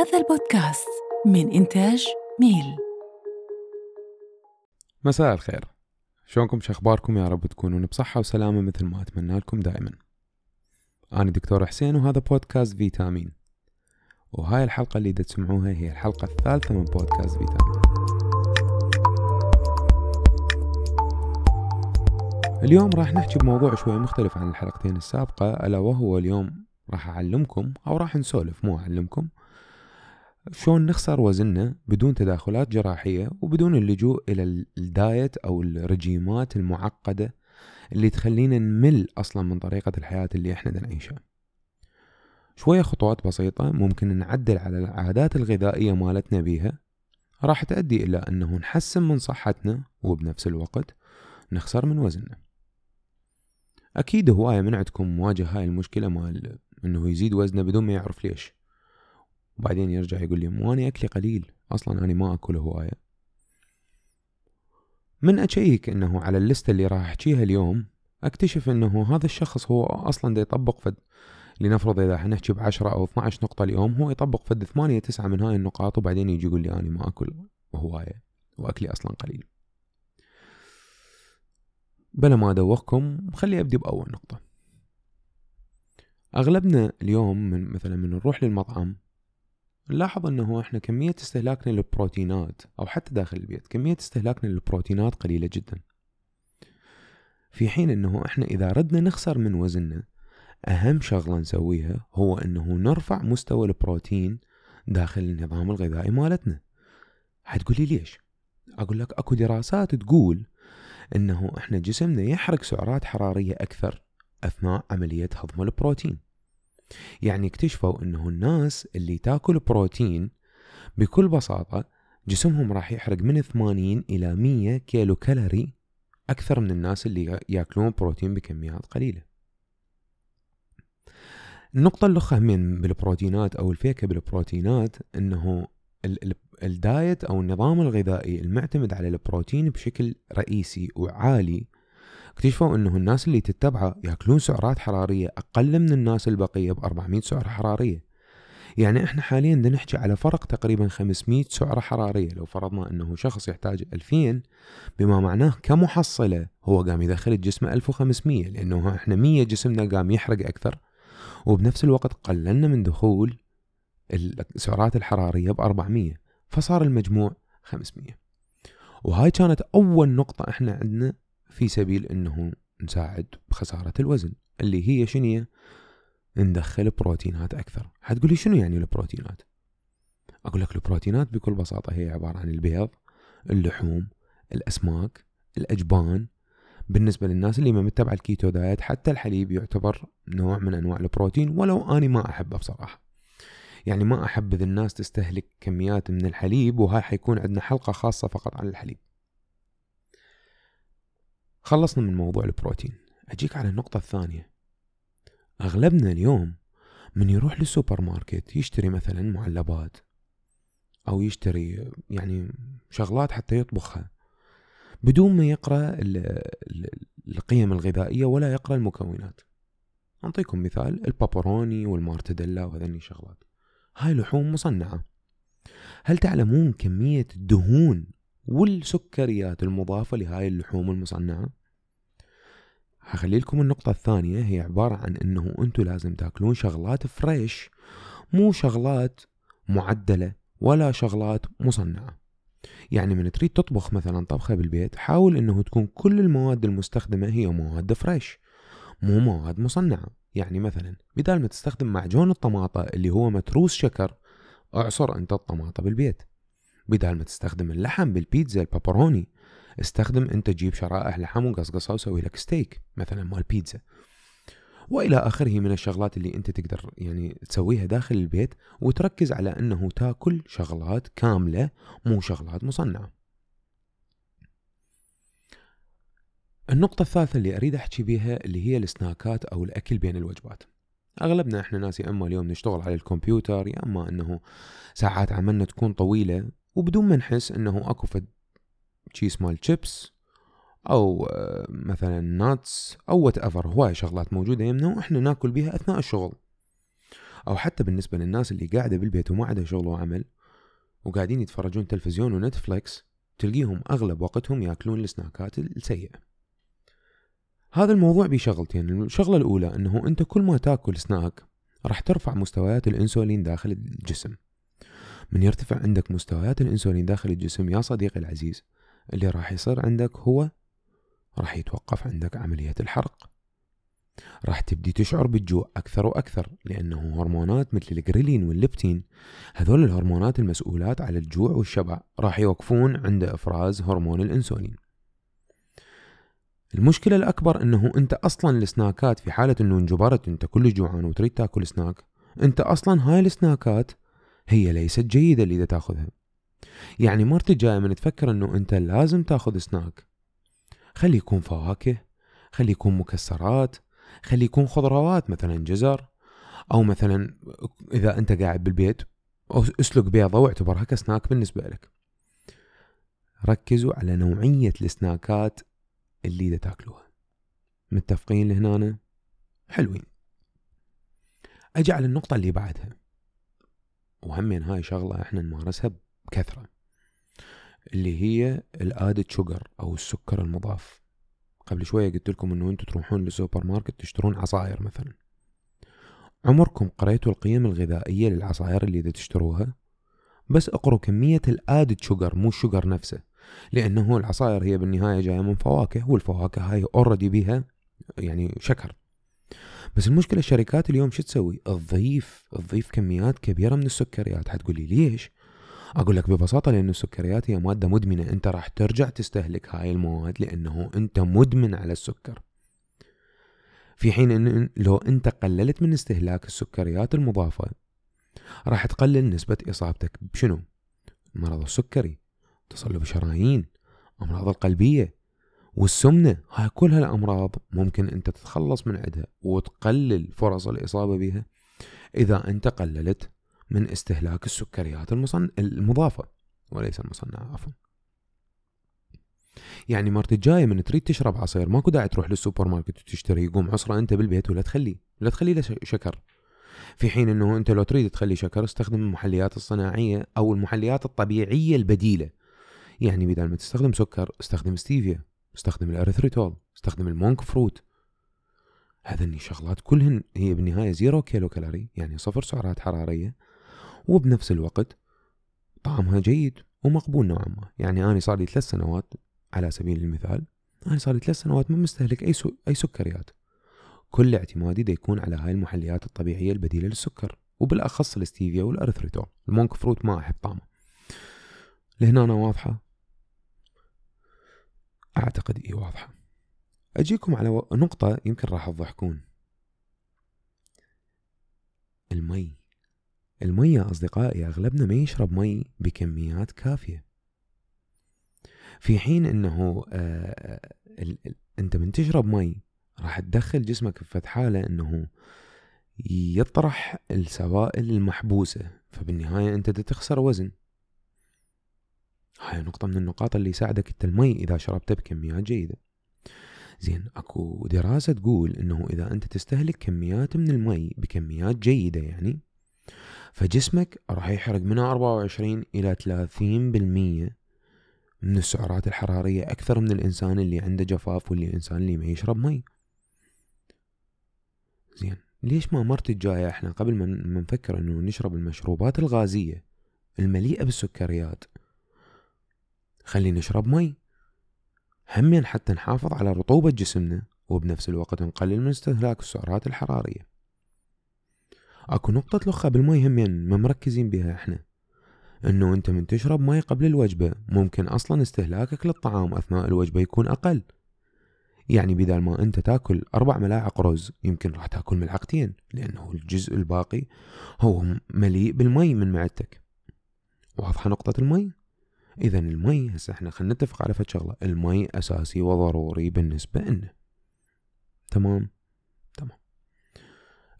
هذا البودكاست من إنتاج ميل. مساء الخير. شلونكم؟ شخباركم يا رب تكونون بصحة وسلامة مثل ما أتمنى لكم دائما. أنا دكتور حسين وهذا بودكاست فيتامين. وهاي الحلقة اللي تسمعوها هي الحلقة الثالثة من بودكاست فيتامين. اليوم راح نحكي بموضوع شوي مختلف عن الحلقتين السابقة ألا وهو اليوم راح أعلمكم أو راح نسولف مو أعلمكم شلون نخسر وزننا بدون تداخلات جراحية وبدون اللجوء إلى الدايت أو الرجيمات المعقدة اللي تخلينا نمل أصلا من طريقة الحياة اللي إحنا نعيشها. شوية خطوات بسيطة ممكن نعدل على العادات الغذائية مالتنا بيها. راح تؤدي إلى أنه نحسن من صحتنا وبنفس الوقت نخسر من وزننا. أكيد هواية من عندكم مواجه هاي المشكلة مال أنه يزيد وزنه بدون ما يعرف ليش. وبعدين يرجع يقول لي مو أنا أكلي قليل أصلا أنا ما أكل هواية. من أشيك أنه على اللستة اللي راح أحكيها اليوم أكتشف أنه هذا الشخص هو أصلا دا يطبق فد لنفرض إذا حنحكي بعشرة أو 12 نقطة اليوم هو يطبق فد ثمانية تسعة من هاي النقاط وبعدين يجي يقول لي أنا ما أكل هواية وأكلي أصلا قليل. بلا ما أدوخكم خلي أبدي بأول نقطة. أغلبنا اليوم من مثلا من نروح للمطعم نلاحظ انه إحنا كمية استهلاكنا للبروتينات أو حتى داخل البيت كمية استهلاكنا للبروتينات قليلة جدا. في حين انه إحنا اذا ردنا نخسر من وزننا اهم شغلة نسويها هو انه نرفع مستوى البروتين داخل النظام الغذائي مالتنا. حتقولي ليش؟ أقول لك اكو دراسات تقول انه إحنا جسمنا يحرق سعرات حرارية أكثر أثناء عملية هضم البروتين. يعني اكتشفوا إنه الناس اللي تاكل بروتين بكل بساطة جسمهم راح يحرق من 80 إلى 100 كيلو كالوري أكثر من الناس اللي ياكلون بروتين بكميات قليلة. النقطة الأخرى من بالبروتينات أو الفيكة بالبروتينات أنه الدايت أو النظام الغذائي المعتمد على البروتين بشكل رئيسي وعالي اكتشفوا أنه الناس اللي تتبعه يأكلون سعرات حرارية أقل من الناس البقية ب 400 سعرة حرارية. يعني إحنا حاليا بدنا نحكي على فرق تقريبا 500 سعرة حرارية لو فرضنا أنه شخص يحتاج 2000 بما معناه كمحصلة هو قام يدخل جسمه 1500 لأنه إحنا 100 جسمنا قام يحرق أكثر. وبنفس الوقت قللنا من دخول السعرات الحرارية ب 400 فصار المجموع 500 وهاي كانت أول نقطة إحنا عندنا في سبيل إنه نساعد بخسارة الوزن اللي هي شنو ندخل بروتينات أكثر. حتقولي شنو يعني البروتينات؟ أقول لك البروتينات بكل بساطة هي عبارة عن البيض اللحوم الأسماك الأجبان. بالنسبة للناس اللي ما متبع الكيتو دايت حتى الحليب يعتبر نوع من أنواع البروتين ولو أني ما أحبه بصراحة. يعني ما احبذ الناس تستهلك كميات من الحليب وهاي حيكون عندنا حلقة خاصة فقط عن الحليب. خلصنا من موضوع البروتين. أجيك على النقطة الثانية. أغلبنا اليوم من يروح للسوبر ماركت يشتري مثلا معلبات أو يشتري يعني شغلات حتى يطبخها بدون ما يقرأ القيم الغذائية ولا يقرأ المكونات. أعطيكم مثال البابروني والمارتديلا وهذني الشغلات. هاي لحوم مصنعة. هل تعلمون كمية الدهون والسكريات المضافة لهاي اللحوم المصنعة. هخلي لكم النقطة الثانية هي عبارة عن إنه أنتو لازم تاكلون شغلات fresh مو شغلات معدلة ولا شغلات مصنعة. يعني من تريد تطبخ مثلا طبخة بالبيت حاول إنه تكون كل المواد المستخدمة هي مواد fresh مو مواد مصنعة. يعني مثلا بدال ما تستخدم معجون الطماطة اللي هو متروس شكر اعصر أنت الطماطة بالبيت. بدال ما تستخدم اللحم بالبيتزا البابروني استخدم انت تجيب شرائح لحم وقصقصها وسوي لك ستيك مثلا مال بيتزا وإلى آخره من الشغلات اللي أنت تقدر يعني تسويها داخل البيت وتركز على أنه تاكل شغلات كاملة مو شغلات مصنعة. النقطة الثالثة اللي أريد أحكي بيها اللي هي ال snackات أو الأكل بين الوجبات. أغلبنا إحنا ناس يا أما اليوم نشتغل على الكمبيوتر يا أما أنه ساعات عملنا تكون طويلة وبدون ما نحس إنه أكو فد چيس مال تشيبس أو آه، مثلا nuts أو whatever هواي شغلات موجودة يمنا وإحنا ناكل بيها أثناء الشغل. أو حتى بالنسبة للناس اللي قاعدة بالبيت وما عندها شغل وعمل وقاعدين يتفرجون تلفزيون ونتفليكس تلقيهم أغلب وقتهم يأكلون السناكات السيئة. هذا الموضوع بشغلتين الشغلة الأولى إنه أنت كل ما تاكل سناك راح ترفع مستويات الإنسولين داخل الجسم. من يرتفع عندك مستويات الإنسولين داخل الجسم يا صديقي العزيز. اللي راح يصير عندك هو راح يتوقف عندك عملية الحرق. راح تبدي تشعر بالجوع أكثر وأكثر لأنه هرمونات مثل الجريلين والليبتين هذول الهرمونات المسؤولات على الجوع والشبع راح يوقفون عند إفراز هرمون الأنسولين. المشكلة الأكبر أنه أنت أصلا السناكات في حالة أنه انجبرت أنت كل جوعان وتريد تاكل سناك أنت أصلا هاي السناكات هي ليست جيدة اللي تأخذها. يعني مرت الجاية من تفكر أنه أنت لازم تأخذ سناك. خلي يكون فواكه خلي يكون مكسرات خلي يكون خضروات مثلا جزر أو مثلا إذا أنت قاعد بالبيت أسلق بيضة واعتبرها كسناك بالنسبة لك. ركزوا على نوعية ال snackات اللي دا تأكلوها. متفقين لهنا؟ حلوين. أجي على النقطة اللي بعدها. وهمين هاي شغلة إحنا نمارسها بكثرة اللي هي ال added sugar أو السكر المضاف. قبل شوية قلت لكم إنه أنتم تروحون للسوبر ماركت تشترون عصاير مثلا. عمركم قريتوا القيم الغذائية للعصاير اللي دا تشتروها؟ بس اقروا كمية ال added sugar مو ال sugar نفسه لأنه العصاير هي بالنهاية جاية من فواكه والفواكه هاي already بيها يعني شكر. بس المشكلة الشركات اليوم شو تسوي؟ تضيف تضيف كميات كبيرة من السكريات حتقول لي ليش؟ أقول لك ببساطة لأنه السكريات هي مادة مدمنة. أنت راح ترجع تستهلك هاي المواد لأنه أنت مدمن على السكر. في حين إن لو أنت قللت من استهلاك السكريات المضافة راح تقلل نسبة إصابتك. بشنو؟ مرض السكري تصلب الشرايين أمراض القلبية. والسمنة هاي كل هالامراض ممكن أنت تتخلص من عندها وتقلل فرص الإصابة بها إذا أنت قللت من استهلاك السكريات المصن... المضافة وليس المصنعة عفوا. يعني المرة الجاية من تريد تشرب عصير ماكو داعي تروح للسوبر ماركت وتشتري قوم عصره أنت بالبيت ولا تخليه لا تخلي له شكر. في حين إنه أنت لو تريد تخلي شكر استخدم المحليات الصناعية أو المحليات الطبيعية البديلة. يعني بدل ما تستخدم سكر استخدم ستيفيا. استخدم ال erythritol استخدم ال monk fruit. هذني شغلات كلهن هي بالنهاية zero kilocalorie يعني صفر سعرات حرارية وبنفس الوقت طعمها جيد ومقبول نوعا ما. يعني أنا صار لي ثلاث سنوات على سبيل المثال أنا صار لي ثلاث سنوات ما مستهلك أي, سو... أي سكريات. كل اعتمادي دا يكون على هاي المحليات الطبيعية البديلة للسكر وبالأخص ال stevia وال erythritol ال monk fruit ما أحب طعمه. لهنا أنا واضحة؟ أعتقد إيه واضحة. أجيكم على نقطة يمكن راح تضحكون. المي. المية أصدقائي أغلبنا ما يشرب مي بكميات كافية. في حين أنه آه أنت من تشرب مي راح تدخل جسمك في حالة أنه يطرح السوائل المحبوسة فبالنهاية أنت تخسر وزن. هاي نقطة من النقاط اللي يساعدك انت المي إذا شربته بكميات جيدة. زين أكو دراسة تقول إنه إذا أنت تستهلك كميات من المي بكميات جيدة يعني فجسمك راح يحرق من 24 إلى 30% من السعرات الحرارية أكثر من الإنسان اللي عنده جفاف واللي إنسان اللي ما يشرب مي. زين ليش ما مرت الجاية إحنا قبل ما نفكر إنه نشرب المشروبات الغازية المليئة بالسكريات؟ خلي نشرب مي. همين حتى نحافظ على رطوبة جسمنا وبنفس الوقت نقلل من استهلاك السعرات الحرارية. أكو نقطة لخة بالمي همين ما مركزين بها إحنا. إنه أنت من تشرب مي قبل الوجبة ممكن أصلا استهلاكك للطعام أثناء الوجبة يكون أقل. يعني بدل ما أنت تأكل أربع ملاعق رز يمكن راح تأكل ملعقتين لأنه الجزء الباقي هو مليء بالمي من معدتك. واضحة نقطة المي؟ اذا المي هسه إحنا خلينا نتفق على فد شغلة. المي أساسي وضروري بالنسبة لنا. تمام؟ تمام.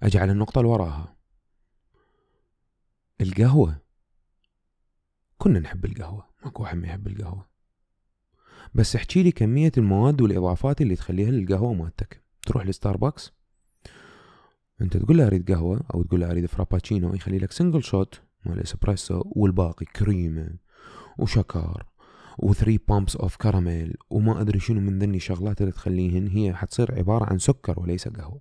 أجي على النقطة اللي وراها. القهوة. كنا نحب القهوة. ماكو واحد ما يحب القهوة. بس احكي لي كمية المواد والإضافات اللي تخليها للقهوة مالتك. تروح لستاربكس؟ أنت تقول له أريد قهوة أو تقول له أريد frappuccino يخلي لك single shot مال اسبريسو والباقي كريمة. وشكر و3 pumps of caramel وما أدري شنو من ذني شغلات اللي تخليهن هي حتصير عبارة عن سكر وليس قهوة.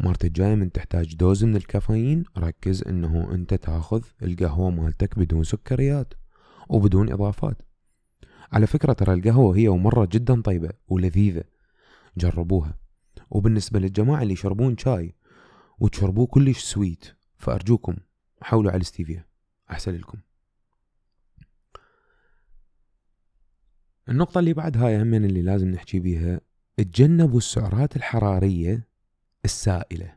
المرة الجاية من تحتاج dose من الكافيين ركز إنه أنت تاخذ القهوة مالتك بدون سكريات وبدون إضافات. على فكرة ترى القهوة هي ومرة جدا طيبة ولذيذة. جربوها. وبالنسبة للجماعة اللي يشربون شاي وتشربوه كلش sweet فأرجوكم حاولوا على الستيفيا أحسن لكم. النقطة اللي بعد هاي هم اللي لازم نحكي بيها تجنبوا السعرات الحرارية السائلة.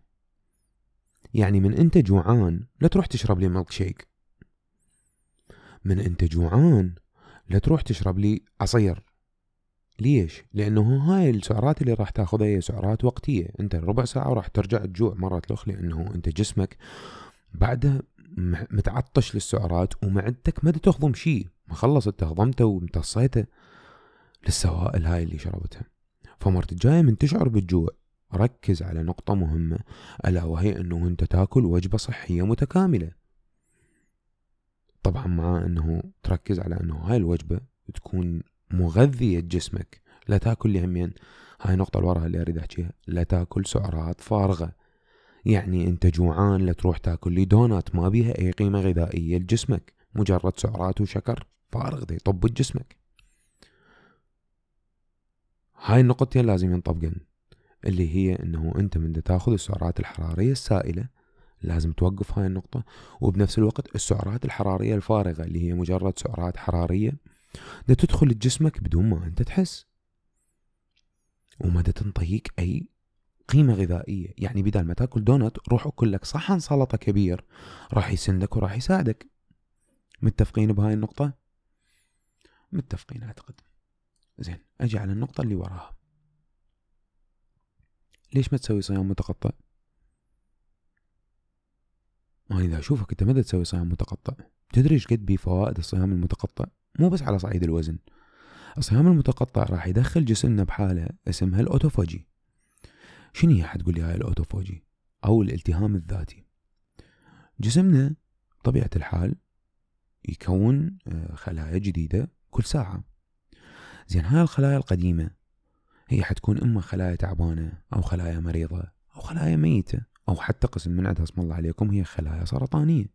يعني من أنت جوعان لا تروح تشرب لي ميلك شيك. من أنت جوعان لا تروح تشرب لي عصير ليش؟ لأنه هاي السعرات اللي راح تاخذها هي سعرات وقتية. أنت ربع ساعة وراح ترجع تجوع مرة الأخ لأنه أنت جسمك بعده متعطش للسعرات ومعدتك ما تهضم شيء ما خلص انت هضمته وامتصيته. للسوائل هاي اللي شربتها. فمرت الجاية من تشعر بالجوع. ركز على نقطة مهمة. ألا وهي أنه أنت تاكل وجبة صحية متكاملة. طبعا مع أنه تركز على أنه هاي الوجبة تكون مغذية جسمك. لا تاكل لي همين هاي النقطة اللي وراها اللي أريد أحكيها. لا تاكل سعرات فارغة. يعني أنت جوعان لا تروح تاكل لي دونات. ما بيها أي قيمة غذائية لجسمك. مجرد سعرات وشكر فارغ دي. يطب جسمك هاي النقطتين لازم ينطبقن. اللي هي إنه أنت من تاخذ السعرات الحرارية السائلة لازم توقف هاي النقطة وبنفس الوقت السعرات الحرارية الفارغة اللي هي مجرد سعرات حرارية دا تدخل لجسمك بدون ما أنت تحس. وما دا تنطيك أي قيمة غذائية. يعني بدل ما تاكل دونت روح أكل لك صحن سلطة كبير راح يسندك وراح يساعدك. متفقين بهاي النقطة؟ متفقين أعتقد. زين أجي على النقطة اللي وراها. ليش ما تسوي صيام متقطع؟ أنا إذا أشوفك أنت متى تسوي صيام متقطع. تدري إيش قد بيه فوائد الصيام المتقطع؟ مو بس على صعيد الوزن. الصيام المتقطع راح يدخل جسمنا بحالة اسمها الأوتوفاجي شنو هي حتقول لي هاي الأوتوفاجي أو الالتهام الذاتي. جسمنا طبيعة الحال يكون آه، خلايا جديدة كل ساعة. زين هاي الخلايا القديمة هي حتكون إما خلايا تعبانة أو خلايا مريضة أو خلايا ميتة أو حتى قسم من عندها اسم الله عليكم هي خلايا سرطانية.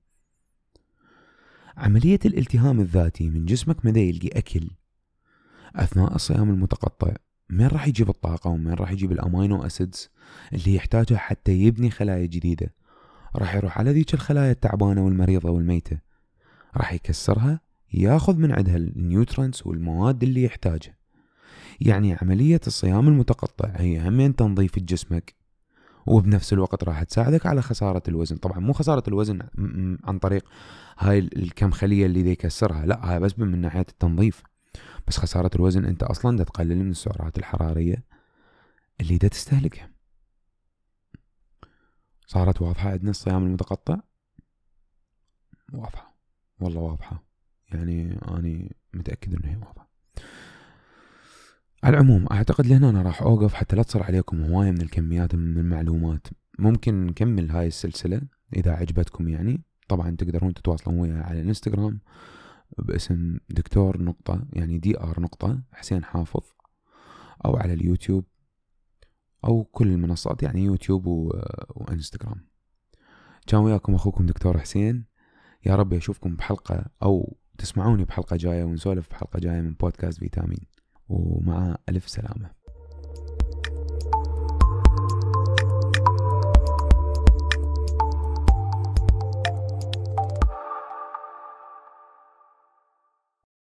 عملية الالتهام الذاتي من جسمك مدى يلقي؟ أكل. أثناء الصيام المتقطع من راح يجيب الطاقة ومن راح يجيب الأمينو أسيدز اللي يحتاجها حتى يبني خلايا جديدة. راح يروح على ذيك الخلايا التعبانة والمريضة والميتة. راح يكسرها ياخذ من عندها النيوترنس والمواد اللي يحتاجها يعني عملية الصيام المتقطع هي همين تنظيف جسمك وبنفس الوقت راح تساعدك على خسارة الوزن. طبعا مو خسارة الوزن عن طريق هاي الكم خلية اللي يكسرها لا هاي بس من ناحية التنظيف. بس خسارة الوزن أنت أصلا دا تقلل من السعرات الحرارية اللي دا تستهلكها. صارت واضحة عندنا الصيام المتقطع؟ واضحة والله واضحة. يعني أني متأكد إنه هي واضحة. على العموم أعتقد لهنا أنا راح أوقف حتى لا تصير عليكم هواية من الكميات من المعلومات. ممكن نكمل هاي السلسلة إذا عجبتكم يعني. طبعا تقدرون تتواصلون وياي على الإنستغرام باسم دكتور نقطة يعني دي آر نقطة حسين حافظ أو على اليوتيوب أو كل المنصات يعني يوتيوب. وإنستغرام. كان وياكم أخوكم دكتور حسين. يا رب أشوفكم بحلقة أو تسمعوني بحلقة جاية ونسولف بحلقة جاية من بودكاست فيتامين. ومع ألف سلامة.